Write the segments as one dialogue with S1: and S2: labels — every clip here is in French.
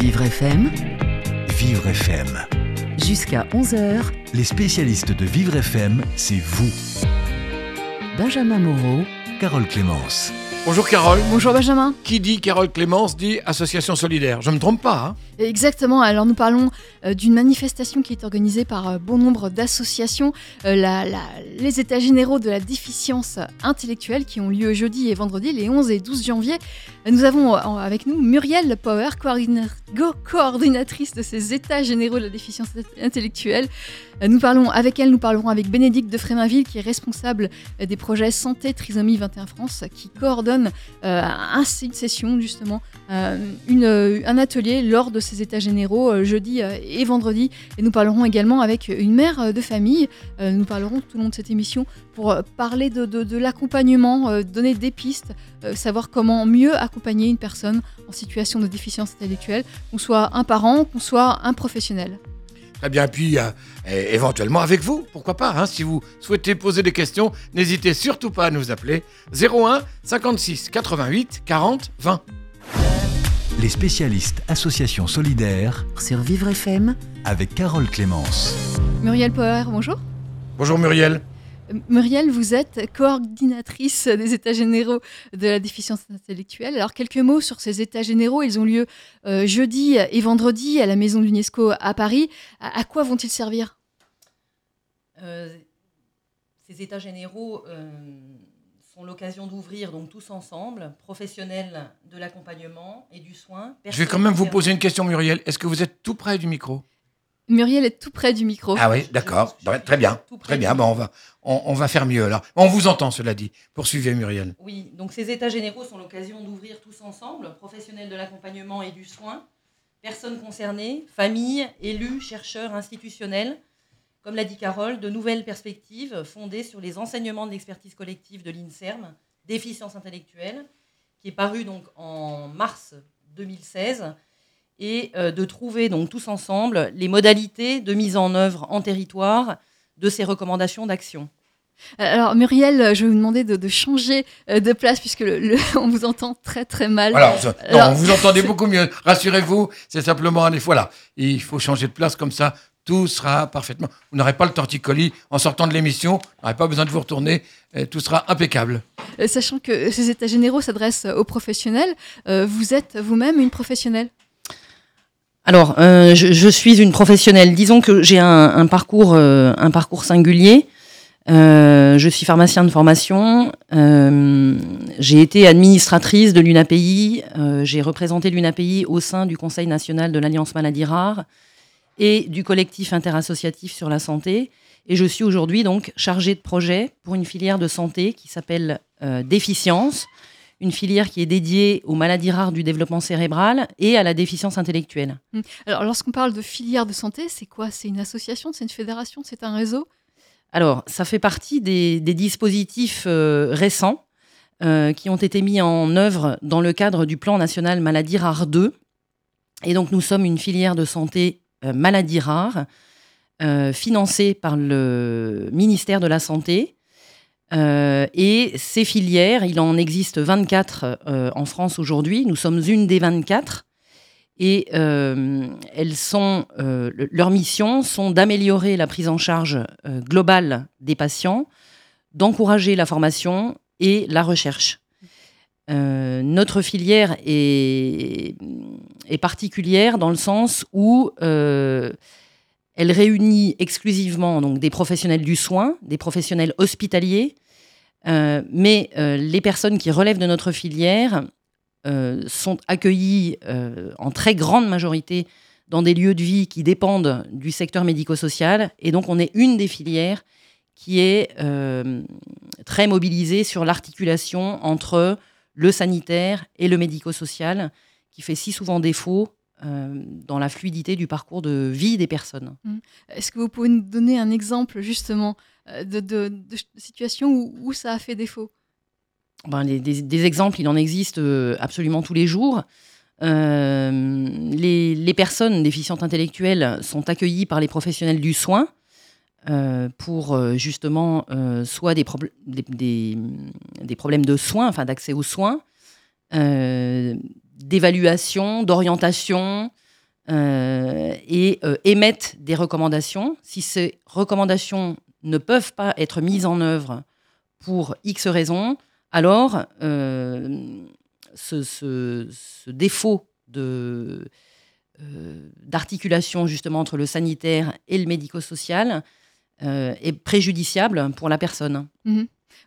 S1: Vivre FM,
S2: Vivre FM.
S1: jusqu'à 11h,
S2: Les spécialistes de Vivre FM, c'est vous.
S1: Benjamin Moreau,
S2: Carole Clémence.
S3: Bonjour Carole.
S4: Bonjour Benjamin.
S3: Qui dit Carole Clémence dit association solidaire. Je me trompe pas. Hein
S4: Exactement, alors nous parlons euh, d'une manifestation qui est organisée par euh, bon nombre d'associations, euh, les états généraux de la déficience intellectuelle qui ont lieu jeudi et vendredi, les 11 et 12 janvier. Nous avons avec nous Muriel Power, coordinatrice de ces états généraux de la déficience intellectuelle. Nous parlons avec elle, nous parlerons avec Bénédicte de Fréminville qui est responsable euh, des projets Santé Trisomie 21 France, qui coordonne euh, un- une session justement euh, un atelier lors de ces états généraux jeudi et vendredi. Et nous parlerons également avec une mère de famille. Nous parlerons tout au long de cette émission pour parler de, de- l'accompagnement, donner des pistes, savoir comment mieux accompagner une personne en situation de déficience intellectuelle, qu'on soit un parent, qu'on soit un professionnel.
S3: Très bien. Puis euh, et- éventuellement avec vous, pourquoi pas. hein, si vous souhaitez poser des questions, n'hésitez surtout pas à nous appeler 01 56 88 40 20.
S2: Les spécialistes Association Solidaire
S1: sur Vivre FM,
S2: avec Carole Clémence.
S4: Muriel Power, bonjour.
S3: Bonjour Muriel.
S4: Muriel, vous êtes coordinatrice des États généraux de la déficience intellectuelle. Alors, quelques mots sur ces États généraux. Ils ont lieu euh, jeudi et vendredi à la Maison de l'UNESCO à Paris. À, à quoi vont-ils servir?
S5: Euh, ces états généraux euh, sont l'occasion d'ouvrir donc tous ensemble, professionnels de l'accompagnement et du soin.
S3: Je vais quand même vous poser une question Muriel. Est-ce que vous êtes tout près du micro?
S4: Muriel est tout près du micro.
S3: Ah oui, d'accord.
S5: Je-
S3: Très bien. Très bien. Bon, on va on, on va faire mieux là. On vous entend cela dit. Poursuivez Muriel.
S5: Oui, donc ces états généraux sont l'occasion d'ouvrir tous ensemble, professionnels de l'accompagnement et du soin, personnes concernées, familles, élus, chercheurs, institutionnels. Comme l'a dit Carole, de nouvelles perspectives fondées sur les enseignements de l'expertise collective de l'INSERM, déficience intellectuelle, qui est paru donc en mars 2016, et euh, de trouver donc tous ensemble les modalités de mise en œuvre en territoire de ces recommandations d'action.
S4: Alors, Muriel, je vais vous demander de, de changer euh, de place puisque le- le- on vous entend très très mal.
S3: Voilà, on se- non,
S4: Alors-
S3: vous entendez beaucoup mieux. Rassurez-vous, c'est simplement un effet. Voilà, il faut changer de place comme ça, tout sera parfaitement. Vous n'aurez pas le torticolis en sortant de l'émission, vous n'aurez pas besoin de vous retourner, et tout sera impeccable.
S4: Euh, Sachant que ces États généraux s'adressent aux professionnels, euh, vous êtes vous-même une professionnelle.
S5: Alors, euh, je, suis une professionnelle. Disons que j'ai un, parcours, euh, un parcours singulier. Euh, je suis pharmacien de formation. J'ai été administratrice de l'UNAPI. J'ai représenté l'UNAPI au sein du Conseil national de l'Alliance Maladies Rares et du collectif interassociatif sur la santé. Et je suis aujourd'hui donc chargée de projet pour une filière de santé qui s'appelle Déficience, une filière qui est dédiée aux maladies rares du développement cérébral et à la déficience intellectuelle.
S4: Alors, lorsqu'on parle de filière de santé, c'est quoi? C'est une association? C'est une fédération? C'est un réseau?
S5: Alors, ça fait partie des, des dispositifs euh, récents euh, qui ont été mis en œuvre dans le cadre du plan national maladies rares 2. Et donc, nous sommes une filière de santé euh, maladies rares financée par le ministère de la Santé. Euh, et ces filières, il en existe 24 euh, en France aujourd'hui. Nous sommes une des 24. Et euh, elles sont, euh, le- leurs missions sont d'améliorer la prise en charge globale des patients, d'encourager la formation et la recherche. Notre filière est, particulière dans le sens où elle réunit exclusivement des professionnels du soin, des professionnels hospitaliers, euh, mais euh, les personnes qui relèvent de notre filière euh, sont accueillis euh, en très grande majorité dans des lieux de vie qui dépendent du secteur médico-social. Et donc, on est une des filières qui est très mobilisée sur l'articulation entre le sanitaire et le médico-social, qui fait si souvent défaut euh, dans la fluidité du parcours de vie des personnes.
S4: Est-ce que vous pouvez nous donner un exemple justement euh, de, de, de situation où, où ça a fait défaut?
S5: Ben, les- des, des exemples, il en existe euh, absolument tous les jours. Euh, les, les personnes déficientes intellectuelles sont accueillies par les professionnels du soin euh, pour justement soit des, des, problèmes de soins, enfin d'accès aux soins, d'évaluation, d'orientation, euh, et euh, émettent des recommandations. Si ces recommandations ne peuvent pas être mises en œuvre pour X raisons, alors euh, ce, défaut d'articulation justement entre le sanitaire et le médico-social est préjudiciable pour la personne.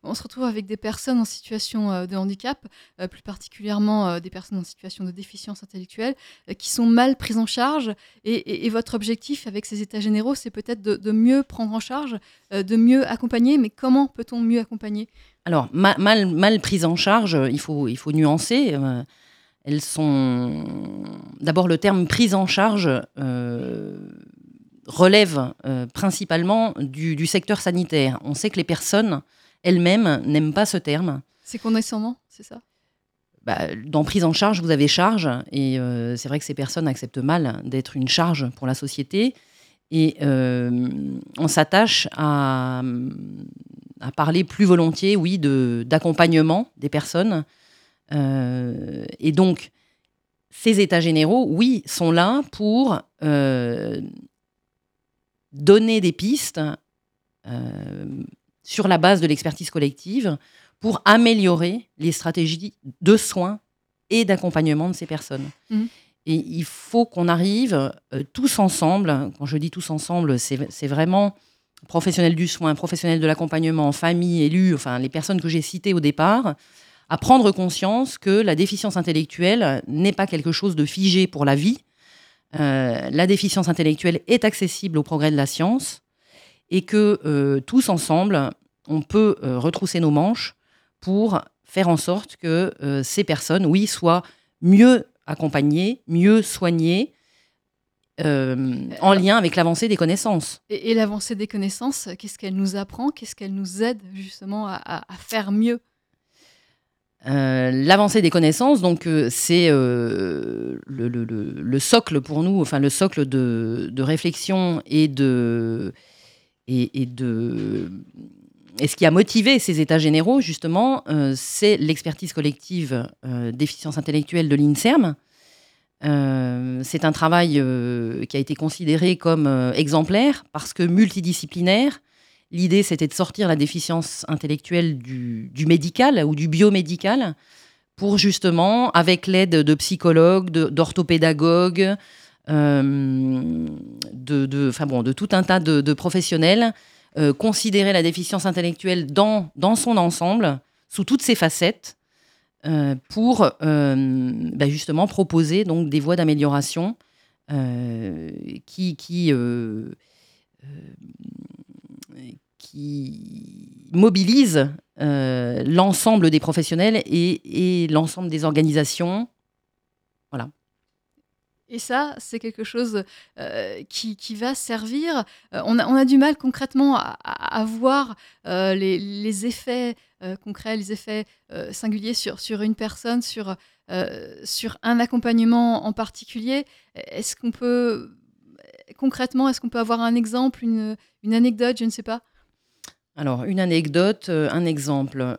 S4: On se retrouve avec des personnes en situation euh, de handicap, euh, plus particulièrement euh, des personnes en situation de déficience intellectuelle, qui sont mal prises en charge. Et, votre objectif avec ces états généraux, c'est peut-être de, mieux prendre en charge, de mieux accompagner. Mais comment peut-on mieux accompagner?
S5: Alors, ma- mal, mal prise en charge, il faut, il faut nuancer. elles sont. D'abord, le terme prise en charge relève principalement du secteur sanitaire. On sait que les personnes elles-mêmes n'aiment pas ce terme.
S4: C'est condescendant, c'est ça?
S5: Bah, dans prise en charge, vous avez charge, et euh, c'est vrai que ces personnes acceptent mal d'être une charge pour la société. Et euh, on s'attache à, à parler plus volontiers, oui, de- d'accompagnement des personnes. Euh, et donc, ces états généraux, oui, sont là pour donner des pistes sur la base de l'expertise collective pour améliorer les stratégies de soins et d'accompagnement de ces personnes.
S4: Mhm.
S5: Et il faut qu'on arrive euh, tous ensemble, quand je dis tous ensemble, c'est c'est vraiment professionnels du soin, professionnels de l'accompagnement, famille, élus, enfin les personnes que j'ai citées au départ, à prendre conscience que la déficience intellectuelle n'est pas quelque chose de figé pour la vie. Euh, la déficience intellectuelle est accessible au progrès de la science et que euh, tous ensemble, on peut euh, retrousser nos manches pour faire en sorte que euh, ces personnes, oui, soient mieux accompagnées, mieux soignées, euh, en lien avec l'avancée des connaissances.
S4: Et, et l'avancée des connaissances, qu'est-ce qu'elle nous apprend Qu'est-ce qu'elle nous aide justement à, à- à faire mieux?
S5: Euh, L'avancée des connaissances, donc euh, c'est le, le- le- le socle pour nous, enfin le socle de, de réflexion et de et, et de et ce qui a motivé ces états généraux justement, euh, c'est l'expertise collective euh, intellectuelle de l'Inserm. Euh, c'est un travail euh, qui a été considéré comme exemplaire parce que multidisciplinaire. L'idée, c'était de sortir la déficience intellectuelle du, médical ou du biomédical pour justement, avec l'aide de psychologues, d'orthopédagogues, de, tout un tas de professionnels, euh, considérer la déficience intellectuelle dans, son ensemble, sous toutes ses facettes, euh, pour euh, bah, justement proposer donc, des voies d'amélioration qui, mobilisent l'ensemble des professionnels et l'ensemble des organisations.
S4: Et ça, c'est quelque chose euh, qui, qui va servir. euh, on, a, on a du mal concrètement à, voir euh, les, les effets concrets, les effets singuliers sur, sur une personne, sur, sur un accompagnement en particulier. Est-ce qu'on peut, concrètement, est-ce qu'on peut avoir un exemple, une, une anecdote, je ne sais pas
S5: Alors, une anecdote, un exemple.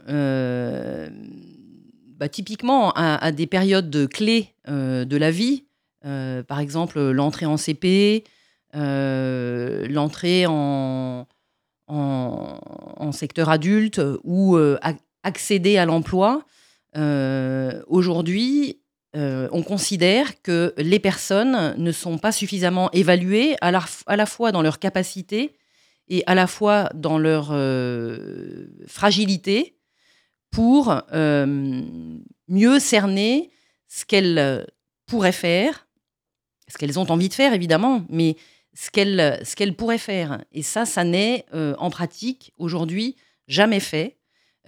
S5: Bah, typiquement, à, à des périodes clés de la vie, par exemple l'entrée en CP, euh, l'entrée en, secteur adulte ou euh, ac- accéder à l'emploi, euh, aujourd'hui, euh, on considère que les personnes ne sont pas suffisamment évaluées à la, fois dans leur capacité et à la fois dans leur euh, fragilité pour euh, mieux cerner ce qu'elles pourraient faire, ce qu'elles ont envie de faire évidemment, mais ce qu'elles ce qu'elles pourraient faire. Et ça, ça n'est euh, en pratique aujourd'hui jamais fait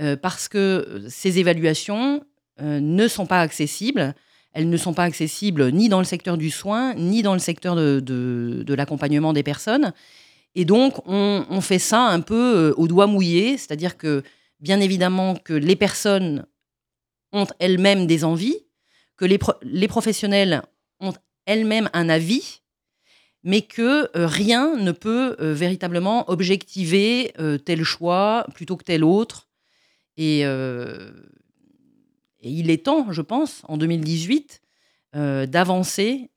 S5: euh, parce que ces évaluations euh, ne sont pas accessibles. Elles ne sont pas accessibles ni dans le secteur du soin, ni dans le secteur de, de- l'accompagnement des personnes. Et donc, on, fait ça un peu euh, au doigt mouillé, c'est-à-dire que, bien évidemment, que les personnes ont elles-mêmes des envies, que les, les professionnels ont elles-mêmes un avis, mais que euh, rien ne peut euh, véritablement objectiver euh, tel choix plutôt que tel autre. Et, et il est temps, je pense, en 2018, euh, d'avancer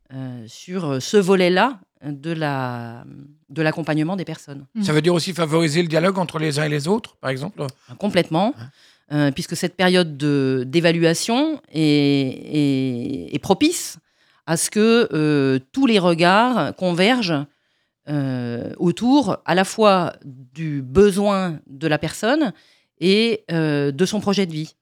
S5: sur ce volet-là de la de l'accompagnement des personnes.
S3: Ça veut dire aussi favoriser le dialogue entre les uns et les autres, par exemple?
S5: Complètement. Euh, puisque cette période de- d'évaluation est, est- est propice à ce que euh, tous les regards convergent euh, autour à la fois du besoin de la personne et euh, de son projet de vie.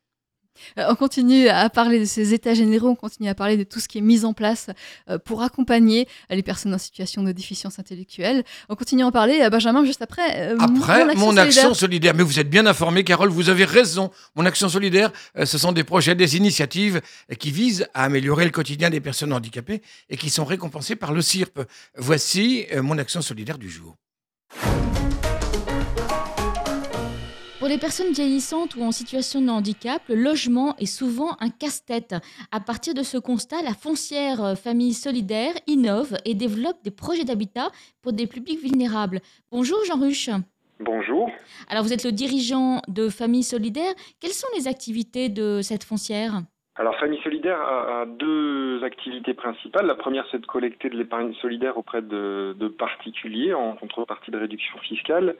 S4: Euh, On continue à parler de ces états généraux, on continue à parler de tout ce qui est mis en place euh, pour accompagner les personnes en situation de déficience intellectuelle. On continue à en parler, euh, Benjamin, juste après.
S3: Après, mon action,
S4: solidaire.
S3: solidaire. Mais vous êtes bien informé, Carole, vous avez raison. Mon action solidaire, ce sont des projets, des initiatives qui visent à améliorer le quotidien des personnes handicapées et qui sont récompensées par le CIRP. Voici mon action solidaire du jour.
S6: Pour les personnes vieillissantes ou en situation de handicap, le logement est souvent un casse-tête. À partir de ce constat, la foncière euh, Famille Solidaire innove et développe des projets d'habitat pour des publics vulnérables. Bonjour Jean Ruche.
S7: Bonjour.
S6: Alors vous êtes le dirigeant de Famille Solidaire. Quelles sont les activités de cette foncière?
S7: Alors Famille Solidaire a, a deux activités principales. La première, c'est de collecter de l'épargne solidaire auprès de, de particuliers en contrepartie de réduction fiscale.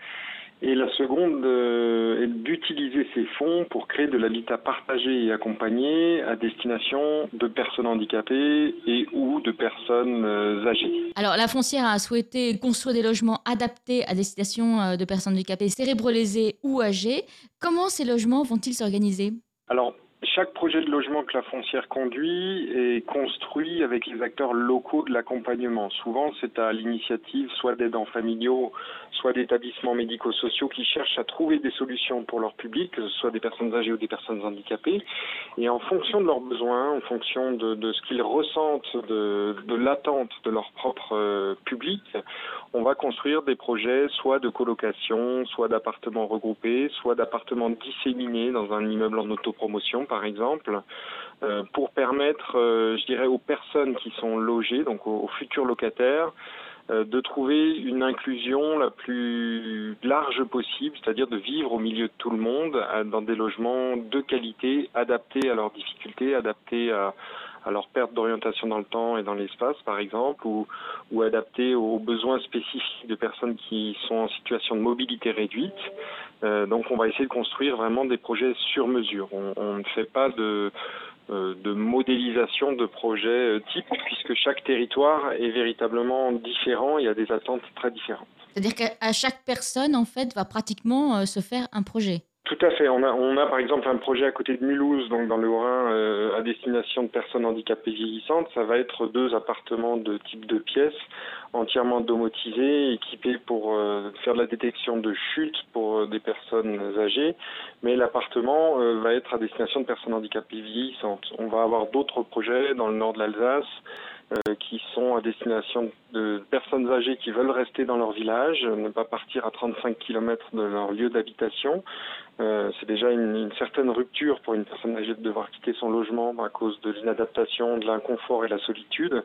S7: Et la seconde euh, est d'utiliser ces fonds pour créer de l'habitat partagé et accompagné à destination de personnes handicapées et ou de personnes euh, âgées.
S6: Alors la foncière a souhaité construire des logements adaptés à destination euh, de personnes handicapées cérébrolésées ou âgées. Comment ces logements vont-ils s'organiser?
S7: Alors, chaque projet de logement que la foncière conduit est construit avec les acteurs locaux de l'accompagnement. Souvent, c'est à l'initiative soit d'aidants familiaux, soit d'établissements médico-sociaux qui cherchent à trouver des solutions pour leur public, que ce soit des personnes âgées ou des personnes handicapées. Et en fonction de leurs besoins, en fonction de, ce qu'ils ressentent, de, de l'attente de leur propre euh, public, on va construire des projets soit de colocation, soit d'appartements regroupés, soit d'appartements disséminés dans un immeuble en autopromotion, par exemple, euh, pour permettre, euh, je dirais, aux personnes qui sont logées, donc aux, futurs locataires, euh, de trouver une inclusion la plus large possible, c'est-à-dire de vivre au milieu de tout le monde, dans des logements de qualité, adaptés à leurs difficultés, adaptés à, à leur perte d'orientation dans le temps et dans l'espace, par exemple, ou, ou aux besoins spécifiques de personnes qui sont en situation de mobilité réduite. Euh, donc on va essayer de construire vraiment des projets sur mesure. On, ne fait pas de, euh, modélisation de projets euh, type, puisque chaque territoire est véritablement différent et a des attentes très différentes.
S6: C'est-à-dire qu'à chaque personne, en fait, va pratiquement se faire un projet.
S7: Tout à fait. On a, par exemple un projet à côté de Mulhouse, donc dans le Haut-Rhin, euh, à destination de personnes handicapées vieillissantes. Ça va être deux appartements de type de pièces, entièrement domotisés, équipés pour euh, faire de la détection de chute pour euh, des personnes âgées. Mais l'appartement va être à destination de personnes handicapées vieillissantes. On va avoir d'autres projets dans le nord de l'Alsace qui sont à destination de personnes âgées qui veulent rester dans leur village, ne pas partir à 35 km de leur lieu d'habitation. Euh, c'est déjà une, certaine rupture pour une personne âgée de devoir quitter son logement à cause de l'inadaptation, de l'inconfort et de la solitude.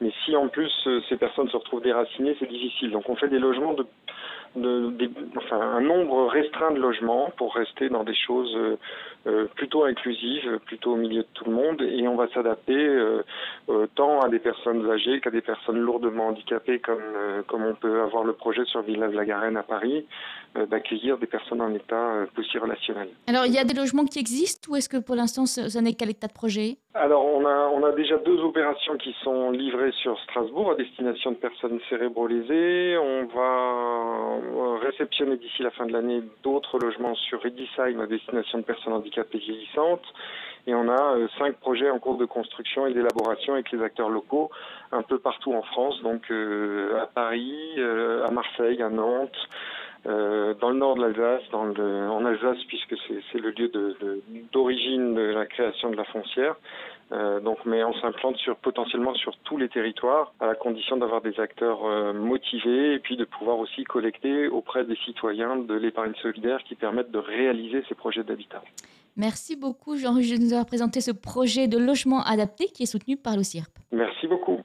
S7: Mais si en plus euh, ces personnes se retrouvent déracinées, c'est difficile. Donc on fait des logements de, de- des- enfin un nombre restreint de logements pour rester dans des choses euh, euh, plutôt inclusives, plutôt au milieu de tout le monde, et on va s'adapter euh, euh, tant à des personnes âgées qu'à des personnes lourdement handicapées, comme comme on peut avoir le projet sur Villeneuve-la-Garenne à Paris, d'accueillir des personnes en état post-relationnel.
S6: Alors, il y a des logements qui existent ou est-ce que pour l'instant, ce n'est qu'à l'état de projet?
S7: Alors, on a, on a déjà deux opérations qui sont livrées sur Strasbourg à destination de personnes cérébrolésées. On va euh, réceptionner d'ici la fin de l'année d'autres logements sur Redisheim à destination de personnes handicapées vieillissantes. Et on a euh, cinq projets en cours de construction et d'élaboration avec les acteurs locaux un peu partout en France, donc euh, à Paris, à Marseille, à Nantes, euh, dans le nord de l'Alsace, dans le, en Alsace puisque c'est le lieu de- de- d'origine de, la création de la foncière. Euh, donc, mais on s'implante sur potentiellement sur tous les territoires, à la condition d'avoir des acteurs euh, motivés et puis de pouvoir aussi collecter auprès des citoyens de l'épargne solidaire qui permettent de réaliser ces projets d'habitat.
S6: Merci beaucoup, Jean de nous avoir présenté ce projet de logement adapté qui est soutenu par le CIRP.
S7: Merci beaucoup.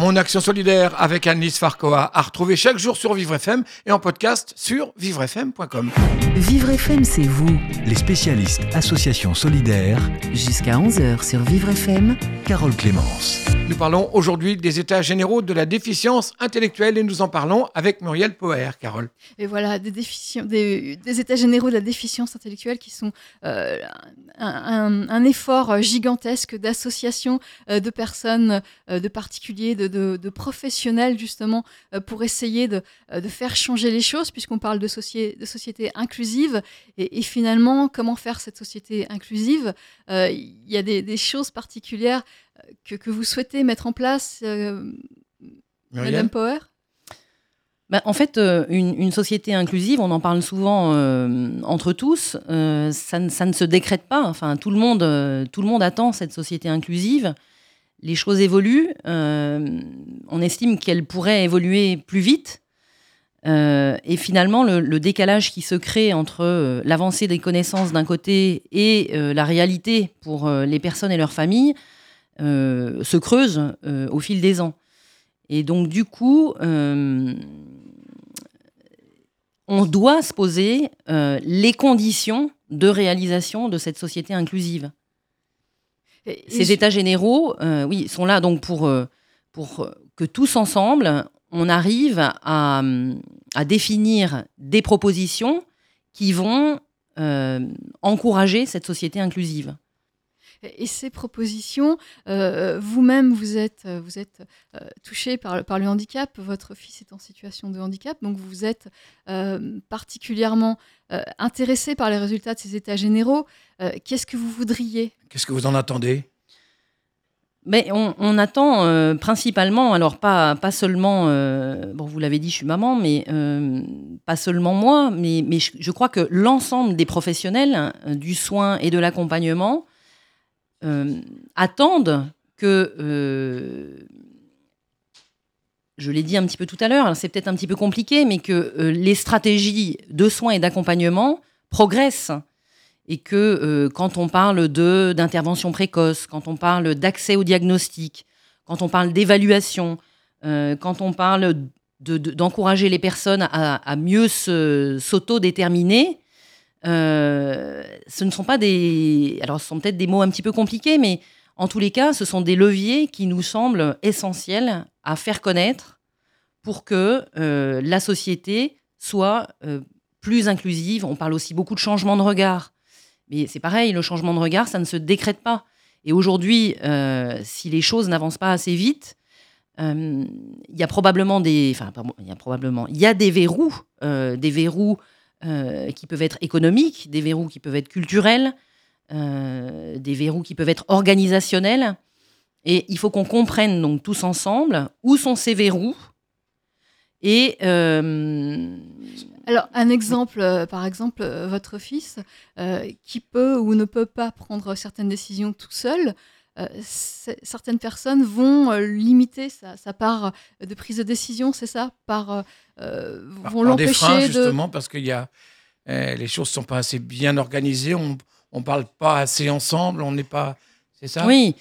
S3: Mon action solidaire avec Annelise Farcoa à retrouver chaque jour sur Vivre FM et en podcast sur vivrefm.com.
S1: Vivre FM, c'est vous.
S2: Les spécialistes Association Solidaire
S1: Jusqu'à 11h sur Vivre FM
S2: Carole Clémence.
S3: Nous parlons aujourd'hui des états généraux de la déficience intellectuelle et nous en parlons avec Muriel Poher, Carole.
S4: Et voilà, des, des, des, états généraux de la déficience intellectuelle qui sont euh, un, un, effort gigantesque d'associations euh, de personnes, euh, de particuliers, de, de, de professionnels, justement, euh, pour essayer de, de, faire changer les choses, puisqu'on parle de, société, de société inclusive. Et, et, finalement, comment faire cette société inclusive? Il y a des, des choses particulières que, que, vous souhaitez mettre en place, euh, Madame Power?
S5: Bah, en fait, euh, une, une, société inclusive, on en parle souvent euh, entre tous, euh, ça, ça, ne se décrète pas. Enfin, tout le monde, euh, tout le monde attend cette société inclusive. Les choses évoluent. Euh, on estime qu'elles pourraient évoluer plus vite. et finalement, le, décalage qui se crée entre l'avancée des connaissances d'un côté et la réalité pour les personnes et leurs familles euh, se creuse euh, au fil des ans. Et donc, du coup, euh, on doit se poser les conditions de réalisation de cette société inclusive. Et, Ces je... états généraux, oui, sont là donc pour, pour que tous ensemble, on arrive à, à définir des propositions qui vont euh, encourager cette société inclusive
S4: et ces propositions, euh, vous-même, vous êtes, vous êtes euh, touché par, par le handicap, votre fils est en situation de handicap, donc vous êtes euh, particulièrement intéressé par les résultats de ces états généraux. Qu'est-ce que vous voudriez?
S3: Qu'est-ce que vous en attendez?
S5: Mais on, on attend euh, principalement, alors pas, pas seulement, euh, bon vous l'avez dit, je suis maman, mais euh, pas seulement moi, mais, mais je, je crois que l'ensemble des professionnels du soin et de l'accompagnement euh, attendent que, euh, je l'ai dit un petit peu tout à l'heure, c'est peut-être un petit peu compliqué, mais que euh, les stratégies de soins et d'accompagnement progressent. Et que quand on parle d'intervention précoce, quand on parle d'accès au diagnostic, quand on parle d'évaluation, quand on parle d'encourager de, de, les personnes à, à mieux s'auto-déterminer, euh, ce ne sont pas des. Alors, ce sont peut-être des mots un petit peu compliqués, mais en tous les cas, ce sont des leviers qui nous semblent essentiels à faire connaître pour que euh, la société soit euh, plus inclusive. On parle aussi beaucoup de changement de regard. Mais c'est pareil, le changement de regard, ça ne se décrète pas. Et aujourd'hui, si les choses n'avancent pas assez vite, il y a probablement des. Enfin, il y a probablement. Il y a des verrous, des verrous euh, qui peuvent être économiques, des verrous qui peuvent être culturels, euh, des verrous qui peuvent être organisationnels. Et il faut qu'on comprenne donc tous ensemble où sont ces verrous. Et euh...
S4: alors un exemple, par exemple, votre fils qui peut ou ne peut pas prendre certaines décisions tout seul. Certaines personnes vont limiter sa, sa, part de prise de décision, c'est ça, par
S3: euh, vont l'empêcher de... Justement, parce que y a, euh, les choses ne sont pas assez bien organisées, on ne parle pas assez ensemble, on n'est pas... C'est ça?
S5: Oui.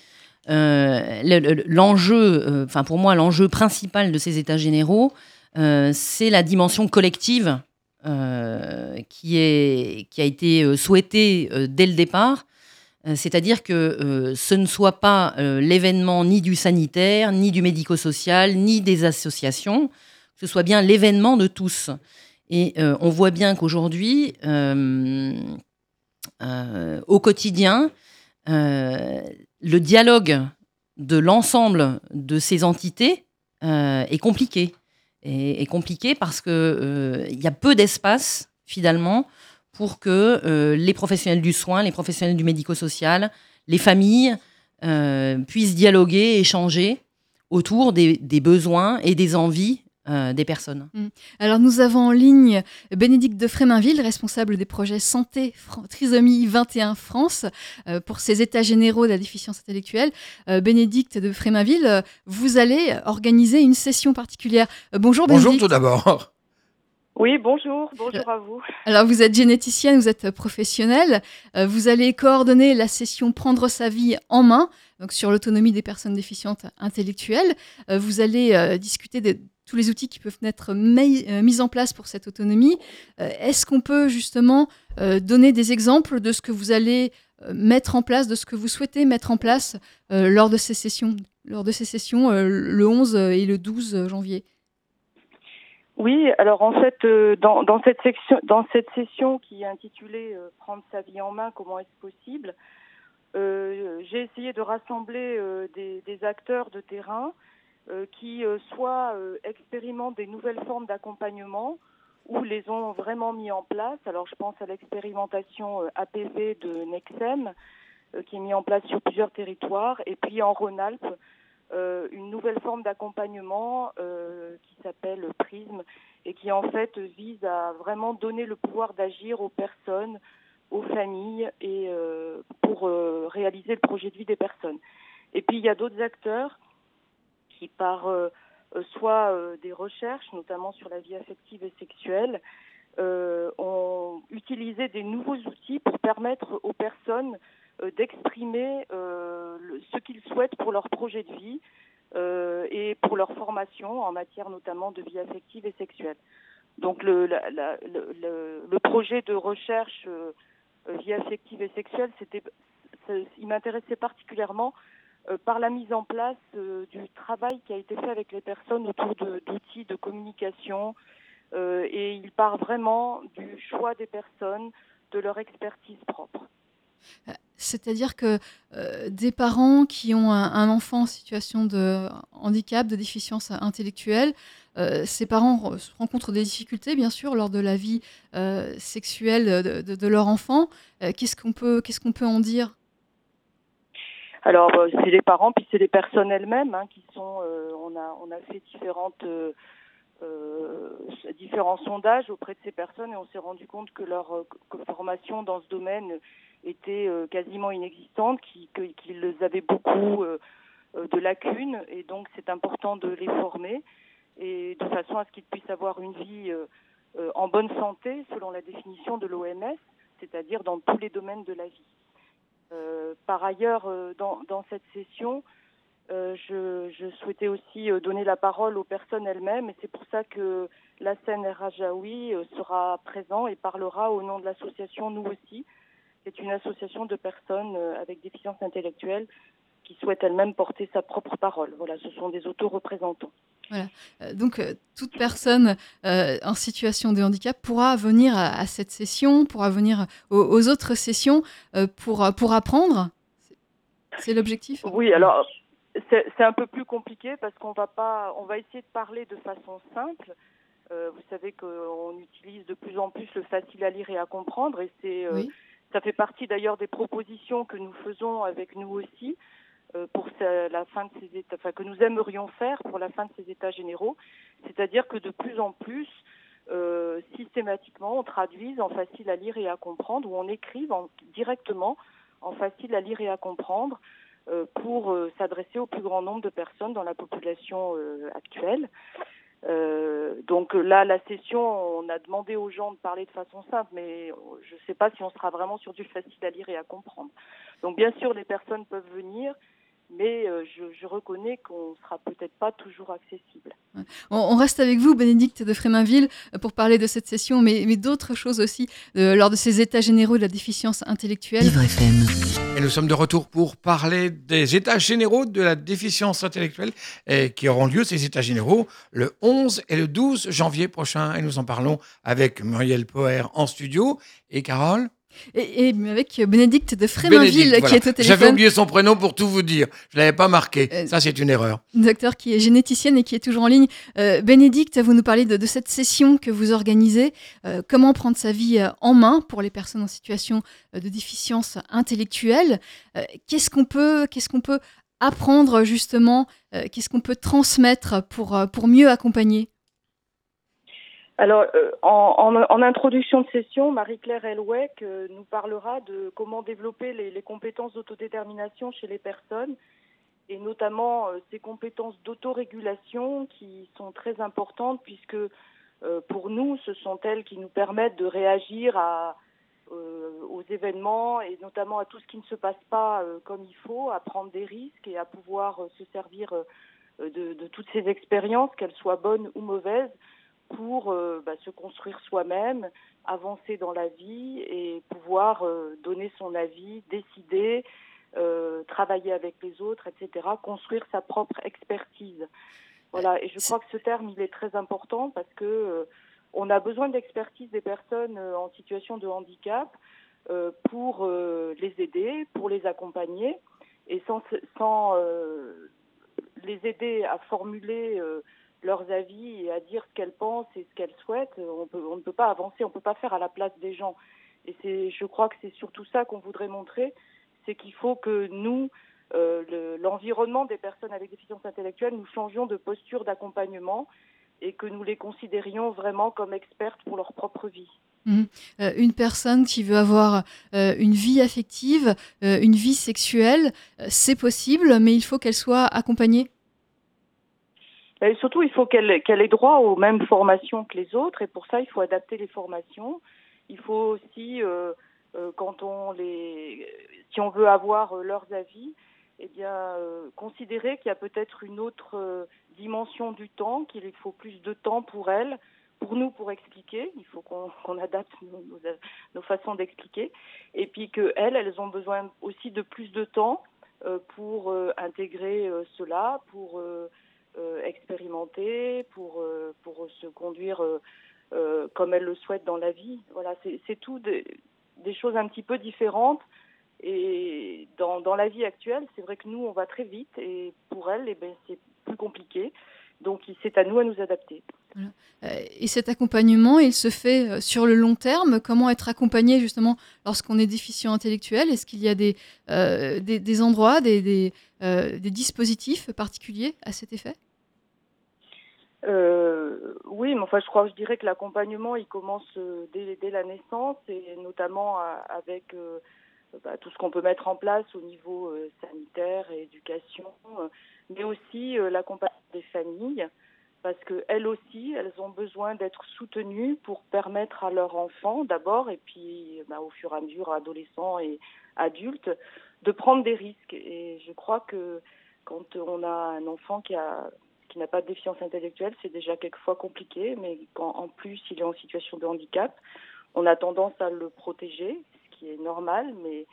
S5: Euh, l'enjeu, enfin pour moi, l'enjeu principal de ces états généraux, euh, c'est la dimension collective euh, qui, est, qui a été souhaitée dès le départ. C'est-à-dire que ce ne soit pas l'événement ni du sanitaire, ni du médico-social, ni des associations, ce soit bien l'événement de tous. Et euh, on voit bien qu'aujourd'hui, euh, euh, au quotidien, euh, le dialogue de l'ensemble de ces entités euh, est compliqué. Et, est compliqué parce qu'il euh, y a peu d'espace, finalement, pour que les professionnels du soin, les professionnels du médico-social, les familles puissent dialoguer, échanger autour des, des, besoins et des envies euh, des personnes.
S4: Mmh. Alors nous avons en ligne Bénédicte de Fréminville, responsable des projets Santé Trisomie 21 France, euh, pour ces états généraux de la déficience intellectuelle. Euh, Bénédicte de Fréminville, euh, vous allez organiser une session particulière. Euh, bonjour
S3: Bonjour
S4: Bénédicte.
S3: tout d'abord.
S8: Oui, bonjour, bonjour à vous.
S4: Alors vous êtes généticienne, vous êtes professionnelle, vous allez coordonner la session Prendre sa vie en main, donc sur l'autonomie des personnes déficientes intellectuelles. vous allez discuter de tous les outils qui peuvent être mis, euh, en place pour cette autonomie. Euh, Est-ce qu'on peut justement euh, donner des exemples de ce que vous allez mettre en place, de ce que vous souhaitez mettre en place lors de ces sessions, lors de ces sessions le 11 et le 12 janvier?
S8: Oui, alors en fait, dans, dans, cette section, dans cette session qui est intitulée Prendre sa vie en main, comment est-ce possible J'ai essayé de rassembler des, acteurs de terrain qui soit expérimentent des nouvelles formes d'accompagnement, ou les ont vraiment mis en place. Alors je pense à l'expérimentation euh, APV de Nexem, euh, qui est mis en place sur plusieurs territoires, et puis en Rhône-Alpes, euh, une nouvelle forme d'accompagnement qui s'appelle Prisme et qui en fait vise à vraiment donner le pouvoir d'agir aux personnes, aux familles et pour réaliser le projet de vie des personnes. Et puis il y a d'autres acteurs qui par euh, soit euh, des recherches, notamment sur la vie affective et sexuelle, euh, ont utilisé des nouveaux outils pour permettre aux personnes d'exprimer ce qu'ils souhaitent pour leur projet de vie et pour leur formation en matière notamment de vie affective et sexuelle. Donc le, projet de recherche vie affective et sexuelle, il m'intéressait particulièrement euh, par la mise en place euh, du travail qui a été fait avec les personnes autour d'outils de, communication. Euh, et il part vraiment du choix des personnes, de leur expertise propre.
S4: C'est-à-dire que des parents qui ont un, enfant en situation de handicap, de déficience intellectuelle, ces parents rencontrent des difficultés, bien sûr, lors de la vie sexuelle de, leur enfant. qu'est-ce qu'on peut, qu'est-ce peut en dire?
S8: Alors euh, c'est les parents puis c'est les personnes elles-mêmes hein, qui sont. Euh, on a on a fait différentes euh, différents sondages auprès de ces personnes et on s'est rendu compte que leur formation dans ce domaine était quasiment inexistante, qu'ils avaient beaucoup de lacunes et donc c'est important de les former et de façon à ce qu'ils puissent avoir une vie en bonne santé selon la définition de l'OMS, c'est-à-dire dans tous les domaines de la vie. Euh, par ailleurs, euh, dans, cette session, euh, je, je, souhaitais aussi donner la parole aux personnes elles-mêmes et c'est pour ça que la scène Rajaoui sera présent et parlera au nom de l'association Nous aussi. C'est une association de personnes avec déficience intellectuelle qui souhaitent elles-mêmes porter sa propre parole. Voilà, ce sont des auto-représentants.
S4: Voilà. Euh, donc, euh, toute personne euh, en situation de handicap pourra venir à, cette session, pourra venir aux, autres sessions pour, pour apprendre. C'est l'objectif?
S8: Oui, alors c'est un peu plus compliqué parce qu'on va pas, on va essayer de parler de façon simple. vous savez qu'on utilise de plus en plus le facile à lire et à comprendre, et c'est, ça fait partie d'ailleurs des propositions que nous faisons avec nous aussi. Euh, pour la fin de ces états, enfin, que nous aimerions faire pour la fin de ces états généraux, c'est-à-dire que de plus en plus, euh, systématiquement, on traduise en facile à lire et à comprendre, ou on écrive directement en facile à lire et à comprendre euh, pour s'adresser au plus grand nombre de personnes dans la population actuelle. donc là, la session, on a demandé aux gens de parler de façon simple, mais je ne sais pas si on sera vraiment sur du facile à lire et à comprendre. Donc bien sûr, les personnes peuvent venir, mais euh, je, reconnais qu'on ne sera peut-être pas toujours accessible.
S4: On, reste avec vous, Bénédicte de Fréminville, pour parler de cette session, mais, mais d'autres choses aussi, euh, lors de ces états généraux de la déficience intellectuelle.
S1: Vivre FM.
S3: Et nous sommes de retour pour parler des états généraux de la déficience intellectuelle, et qui auront lieu, ces états généraux, le 11 et le 12 janvier prochain. Et nous en parlons avec Muriel Poher en studio et Carole?
S4: Et, avec Bénédicte de Fréminville qui est au téléphone.
S3: J'avais oublié son prénom pour tout vous dire. Je ne l'avais pas marqué. Euh, Ça, c'est une erreur.
S4: Docteur qui est généticienne et qui est toujours en ligne. Euh, Bénédicte, vous nous parlez de, cette session que vous organisez. Euh, comment prendre sa vie en main pour les personnes en situation de déficience intellectuelle? Qu'est-ce qu'on peut, qu'est-ce qu'on peut apprendre justement? Qu'est-ce qu'on peut transmettre pour, pour mieux accompagner?
S8: Alors, euh, en, introduction de session, Marie-Claire Elweck euh, nous parlera de comment développer les, compétences d'autodétermination chez les personnes et notamment euh, ces compétences d'autorégulation qui sont très importantes puisque pour nous, ce sont elles qui nous permettent de réagir aux événements et notamment à tout ce qui ne se passe pas comme il faut, à prendre des risques et à pouvoir se servir de toutes ces expériences, qu'elles soient bonnes ou mauvaises, pour bah, se construire soi-même, avancer dans la vie et pouvoir donner son avis, décider, travailler avec les autres, etc., construire sa propre expertise. Voilà, et je crois que ce terme, il est très important parce que on a besoin d'expertise des personnes en situation de handicap pour les aider, pour les accompagner et sans, sans les aider à formuler euh, leurs avis et à dire ce qu'elles pensent et ce qu'elles souhaitent, on, ne peut pas avancer, on ne peut pas faire à la place des gens. Et je crois que c'est surtout ça qu'on voudrait montrer, c'est qu'il faut que nous, euh, l'environnement des personnes avec déficience intellectuelle, nous changions de posture d'accompagnement et que nous les considérions vraiment comme expertes pour leur propre vie.
S4: Mmh. Euh, une personne qui veut avoir une vie affective, une vie sexuelle, c'est possible, mais il faut qu'elle soit accompagnée
S8: et surtout, il faut qu'elle ait droit aux mêmes formations que les autres, et pour ça, il faut adapter les formations. Il faut aussi, euh, euh, quand on les, si on veut avoir euh, leurs avis, eh bien, considérer qu'il y a peut-être une autre dimension du temps, qu'il faut plus de temps pour elles, pour nous, pour expliquer. Il faut qu'on adapte nos, nos façons d'expliquer, et puis que elles, elles ont besoin aussi de plus de temps pour intégrer cela, pour euh, expérimenter, pour, euh, pour se conduire euh, comme elles le souhaitent dans la vie. Voilà, c'est tout des, choses un petit peu différentes. Et dans, dans la vie actuelle, c'est vrai que nous, on va très vite et pour elles, eh ben, c'est plus compliqué. Donc, c'est à nous à nous adapter.
S4: Et cet accompagnement, il se fait sur le long terme. Comment être accompagné justement lorsqu'on est déficient intellectuel? Est-ce qu'il y a des, des, endroits, des, des dispositifs particuliers à cet effet?
S8: Euh, oui, mais enfin, je crois, je dirais que l'accompagnement, il commence euh, dès, dès, la naissance et notamment euh, avec bah, tout ce qu'on peut mettre en place au niveau sanitaire et éducation, mais aussi l'accompagnement des familles, parce que elles aussi, elles ont besoin d'être soutenues pour permettre à leurs enfants, d'abord, et puis bah, au fur et à mesure, adolescents et adultes, de prendre des risques. Et je crois que quand on a un enfant qui a qui n'a pas de déficience intellectuelle, c'est déjà quelquefois compliqué, mais quand en plus il est en situation de handicap, on a tendance à le protéger, ce qui est normal, mais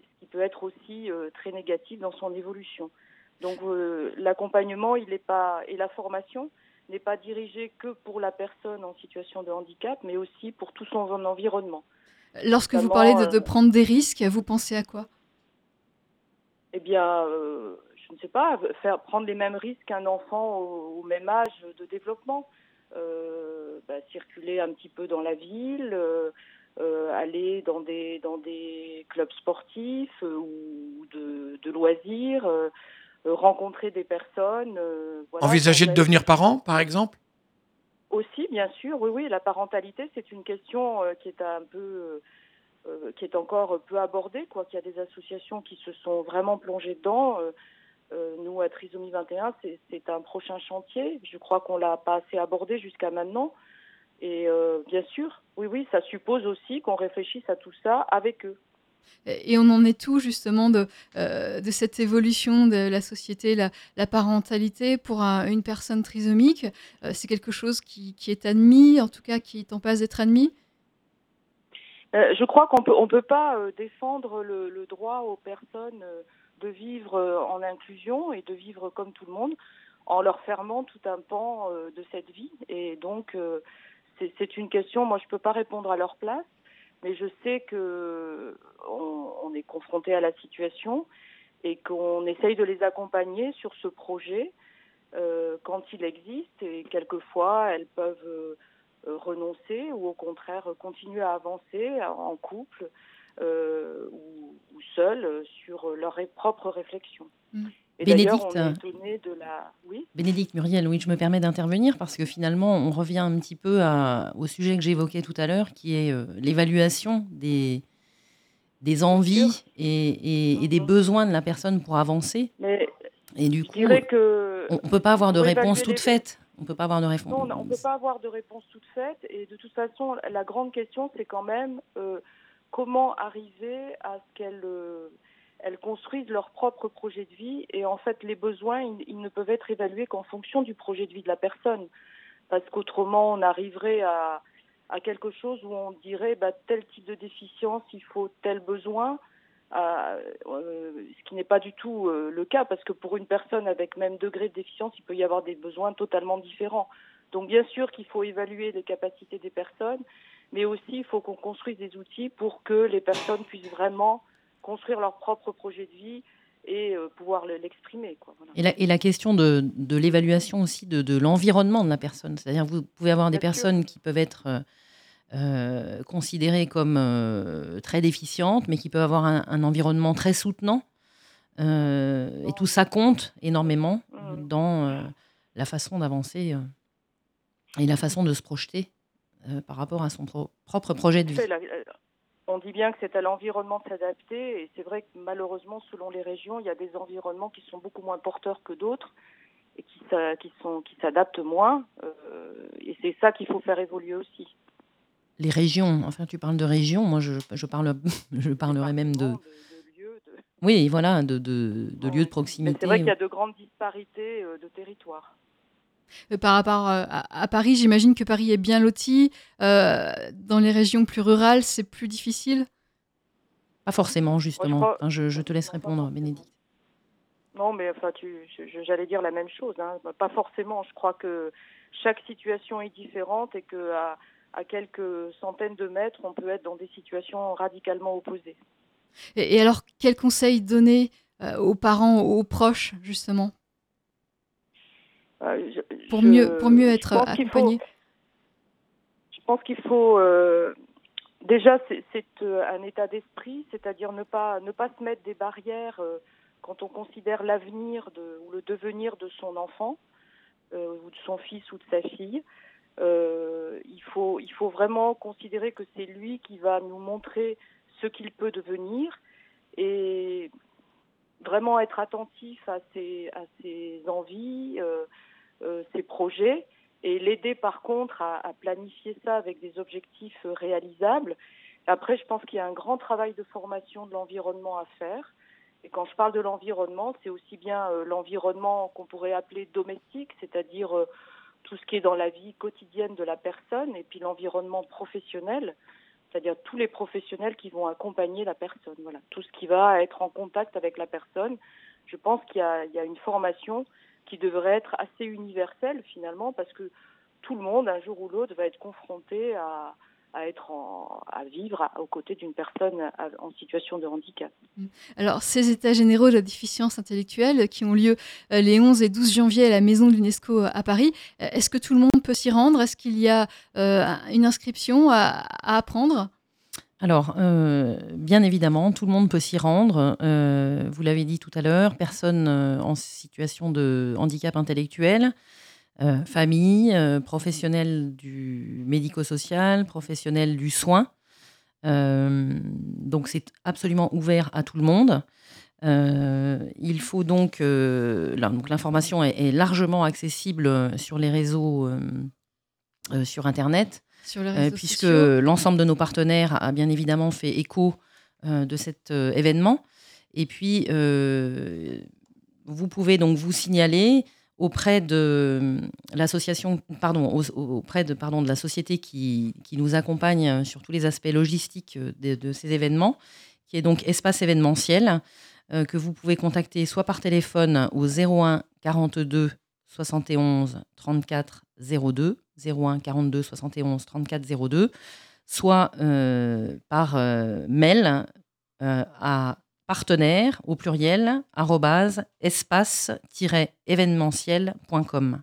S8: ce qui peut être aussi euh, très négatif dans son évolution. Donc euh, l'accompagnement, il est pas et la formation n'est pas dirigée que pour la personne en situation de handicap, mais aussi pour tout son environnement.
S4: Lorsque vous parlez de, de, euh, prendre des risques, vous pensez à quoi?
S8: Eh bien, je ne sais pas, faire prendre les mêmes risques qu'un enfant au, même âge de développement. Euh, bah, circuler un petit peu dans la ville, euh, euh, aller dans des, dans des clubs sportifs ou de, de loisirs, rencontrer des personnes.
S3: Voilà, Envisager de devenir parent, par exemple?
S8: Aussi, bien sûr, oui, oui. La parentalité, c'est une question qui est un peu qui est encore peu abordée, quoi. Qu'il y a des associations qui se sont vraiment plongées dedans. Euh, nous, à Trisomie 21, c'est un prochain chantier. Je crois qu'on l'a pas assez abordé jusqu'à maintenant. Et euh, bien sûr, oui, oui, ça suppose aussi qu'on réfléchisse à tout ça avec eux.
S4: Et on en est tout justement de, euh, de cette évolution de la société, la, la parentalité pour une personne trisomique? c'est quelque chose qui, qui, est admis, en tout cas qui est en passe d'être admis?
S8: Je crois qu'on peut, on peut pas défendre le, le, droit aux personnes de vivre euh, en inclusion et de vivre comme tout le monde en leur fermant tout un pan euh, de cette vie. Et donc, euh, c'est une question, moi je ne peux pas répondre à leur place, mais je sais que on, est confronté à la situation et qu'on essaye de les accompagner sur ce projet quand il existe. Et quelquefois, elles peuvent renoncer ou au contraire continuer à avancer en couple euh, ou, ou seuls euh, sur leur propre réflexion.
S5: Mm. Bénédicte, de la... oui? Bénédicte Muriel, oui, je me permets d'intervenir parce que finalement, on revient un petit peu à, au sujet que j'évoquais tout à l'heure, qui est euh, l'évaluation des, des envies et, et, et, des mhm. besoins de la personne pour avancer.
S8: Mais
S5: et du coup, que on ne peut pas avoir de réponse toute faite. On peut pas avoir de réponse.
S8: Non, on ne peut pas avoir de réponse toute faite. Et de toute façon, la grande question, c'est quand même euh, comment arriver à ce qu'elles euh, elles construisent leur propre projet de vie et en fait les besoins ils, ne peuvent être évalués qu'en fonction du projet de vie de la personne. parce qu'autrement on arriverait à, à, quelque chose où on dirait bah, tel type de déficience, il faut tel besoin, euh, ce qui n'est pas du tout euh, le cas, parce que pour une personne avec même degré de déficience, il peut y avoir des besoins totalement différents. Donc bien sûr qu'il faut évaluer les capacités des personnes, mais aussi il faut qu'on construise des outils pour que les personnes puissent vraiment construire leur propre projet de vie et euh, pouvoir l'exprimer.
S5: Voilà. Et, la, et, la, question de, de l'évaluation aussi de, de l'environnement de la personne, c'est-à-dire vous pouvez avoir des personnes qui peuvent être euh, euh, considérées comme très déficientes, mais qui peuvent avoir un, un environnement très soutenant. et tout ça compte énormément dans la façon d'avancer et la façon de se projeter par rapport à son propre projet de vie
S8: on dit bien que c'est à l'environnement de s'adapter et c'est vrai que malheureusement selon les régions il y a des environnements qui sont beaucoup moins porteurs que d'autres et qui, qui s'adaptent moins euh, et c'est ça qu'il faut faire évoluer aussi.
S5: Les régions, enfin tu parles de régions, moi je, je parle je parlerai même de, oui voilà de, de, de lieux de proximité.
S8: C'est vrai qu'il y a de grandes disparités euh, de territoires.
S4: Euh, par rapport euh, à, Paris, j'imagine que Paris est bien loti. Euh, dans les régions plus rurales, c'est plus difficile?
S5: Pas forcément, justement. je, te laisse répondre, Bénédicte.
S8: Non, mais enfin, j'allais dire la même chose. Hein. Pas forcément. Je crois que chaque situation est différente et que à, quelques centaines de mètres, on peut être dans des situations radicalement opposées.
S4: Et, alors, quels conseils donner aux parents, aux proches, justement? Euh, pour, mieux, pour mieux être accompagné
S8: Je pense qu'il faut. Euh, déjà, c'est euh, un état d'esprit, c'est-à-dire ne pas, ne pas se mettre des barrières quand on considère l'avenir ou le devenir de son enfant, ou de son fils ou de sa fille. Il, faut, il faut vraiment considérer que c'est lui qui va nous montrer ce qu'il peut devenir et vraiment être attentif à ses, envies, euh, euh, ses projets, et l'aider par contre à, à, planifier ça avec des objectifs euh, réalisables. Après, je pense qu'il y a un grand travail de formation de l'environnement à faire. Et quand je parle de l'environnement, c'est aussi bien euh, l'environnement qu'on pourrait appeler domestique, c'est-à-dire tout ce qui est dans la vie quotidienne de la personne, et puis l'environnement professionnel, c'est-à-dire tous les professionnels qui vont accompagner la personne. Voilà, tout ce qui va être en contact avec la personne. Je pense qu'il y, y a, une formation qui devrait être assez universelle finalement, parce que tout le monde, un jour ou l'autre, va être confronté à, à être à vivre aux côtés d'une personne en situation de handicap.
S4: Alors, ces états généraux de la déficience intellectuelle qui ont lieu euh, les 11 et 12 janvier à la Maison de l'UNESCO euh, à Paris, euh, est-ce que tout le monde peut s'y rendre? Est-ce qu'il y a une inscription à, apprendre?
S5: Alors, bien évidemment, tout le monde peut s'y rendre. vous l'avez dit tout à l'heure, personne en situation de handicap intellectuel. Euh, famille, euh, professionnels du médico-social, professionnels du soin. Euh, donc c'est absolument ouvert à tout le monde. il faut donc, l'information est, largement accessible sur les réseaux, sur Internet, puisque l'ensemble de nos partenaires a bien évidemment fait écho de cet événement. Et puis, vous pouvez donc vous signaler auprès de l'association, pardon, auprès de, pardon, de la société qui, qui, nous accompagne sur tous les aspects logistiques de, ces événements, qui est donc Espace événementiel, euh, que vous pouvez contacter soit par téléphone au 01 42 71 34 02, 01 42 71 34 02, soit euh, par euh, mail à partenaire au pluriel espace-événementiel.com.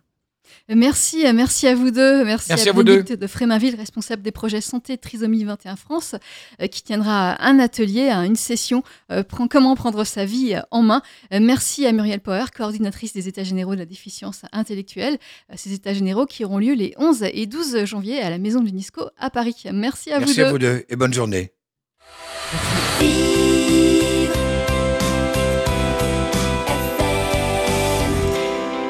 S4: Merci, merci à vous deux. Merci, à, vous de Fréminville, responsable des projets santé trisomie 21 France, euh, qui tiendra un atelier, une session euh, Comment prendre sa vie en main. Euh, merci à Muriel Power, coordinatrice des États généraux de la déficience intellectuelle. ces États généraux qui auront lieu les 11 et 12 janvier à la Maison de l'UNESCO à Paris. Merci à vous deux.
S3: Merci à vous deux et bonne journée.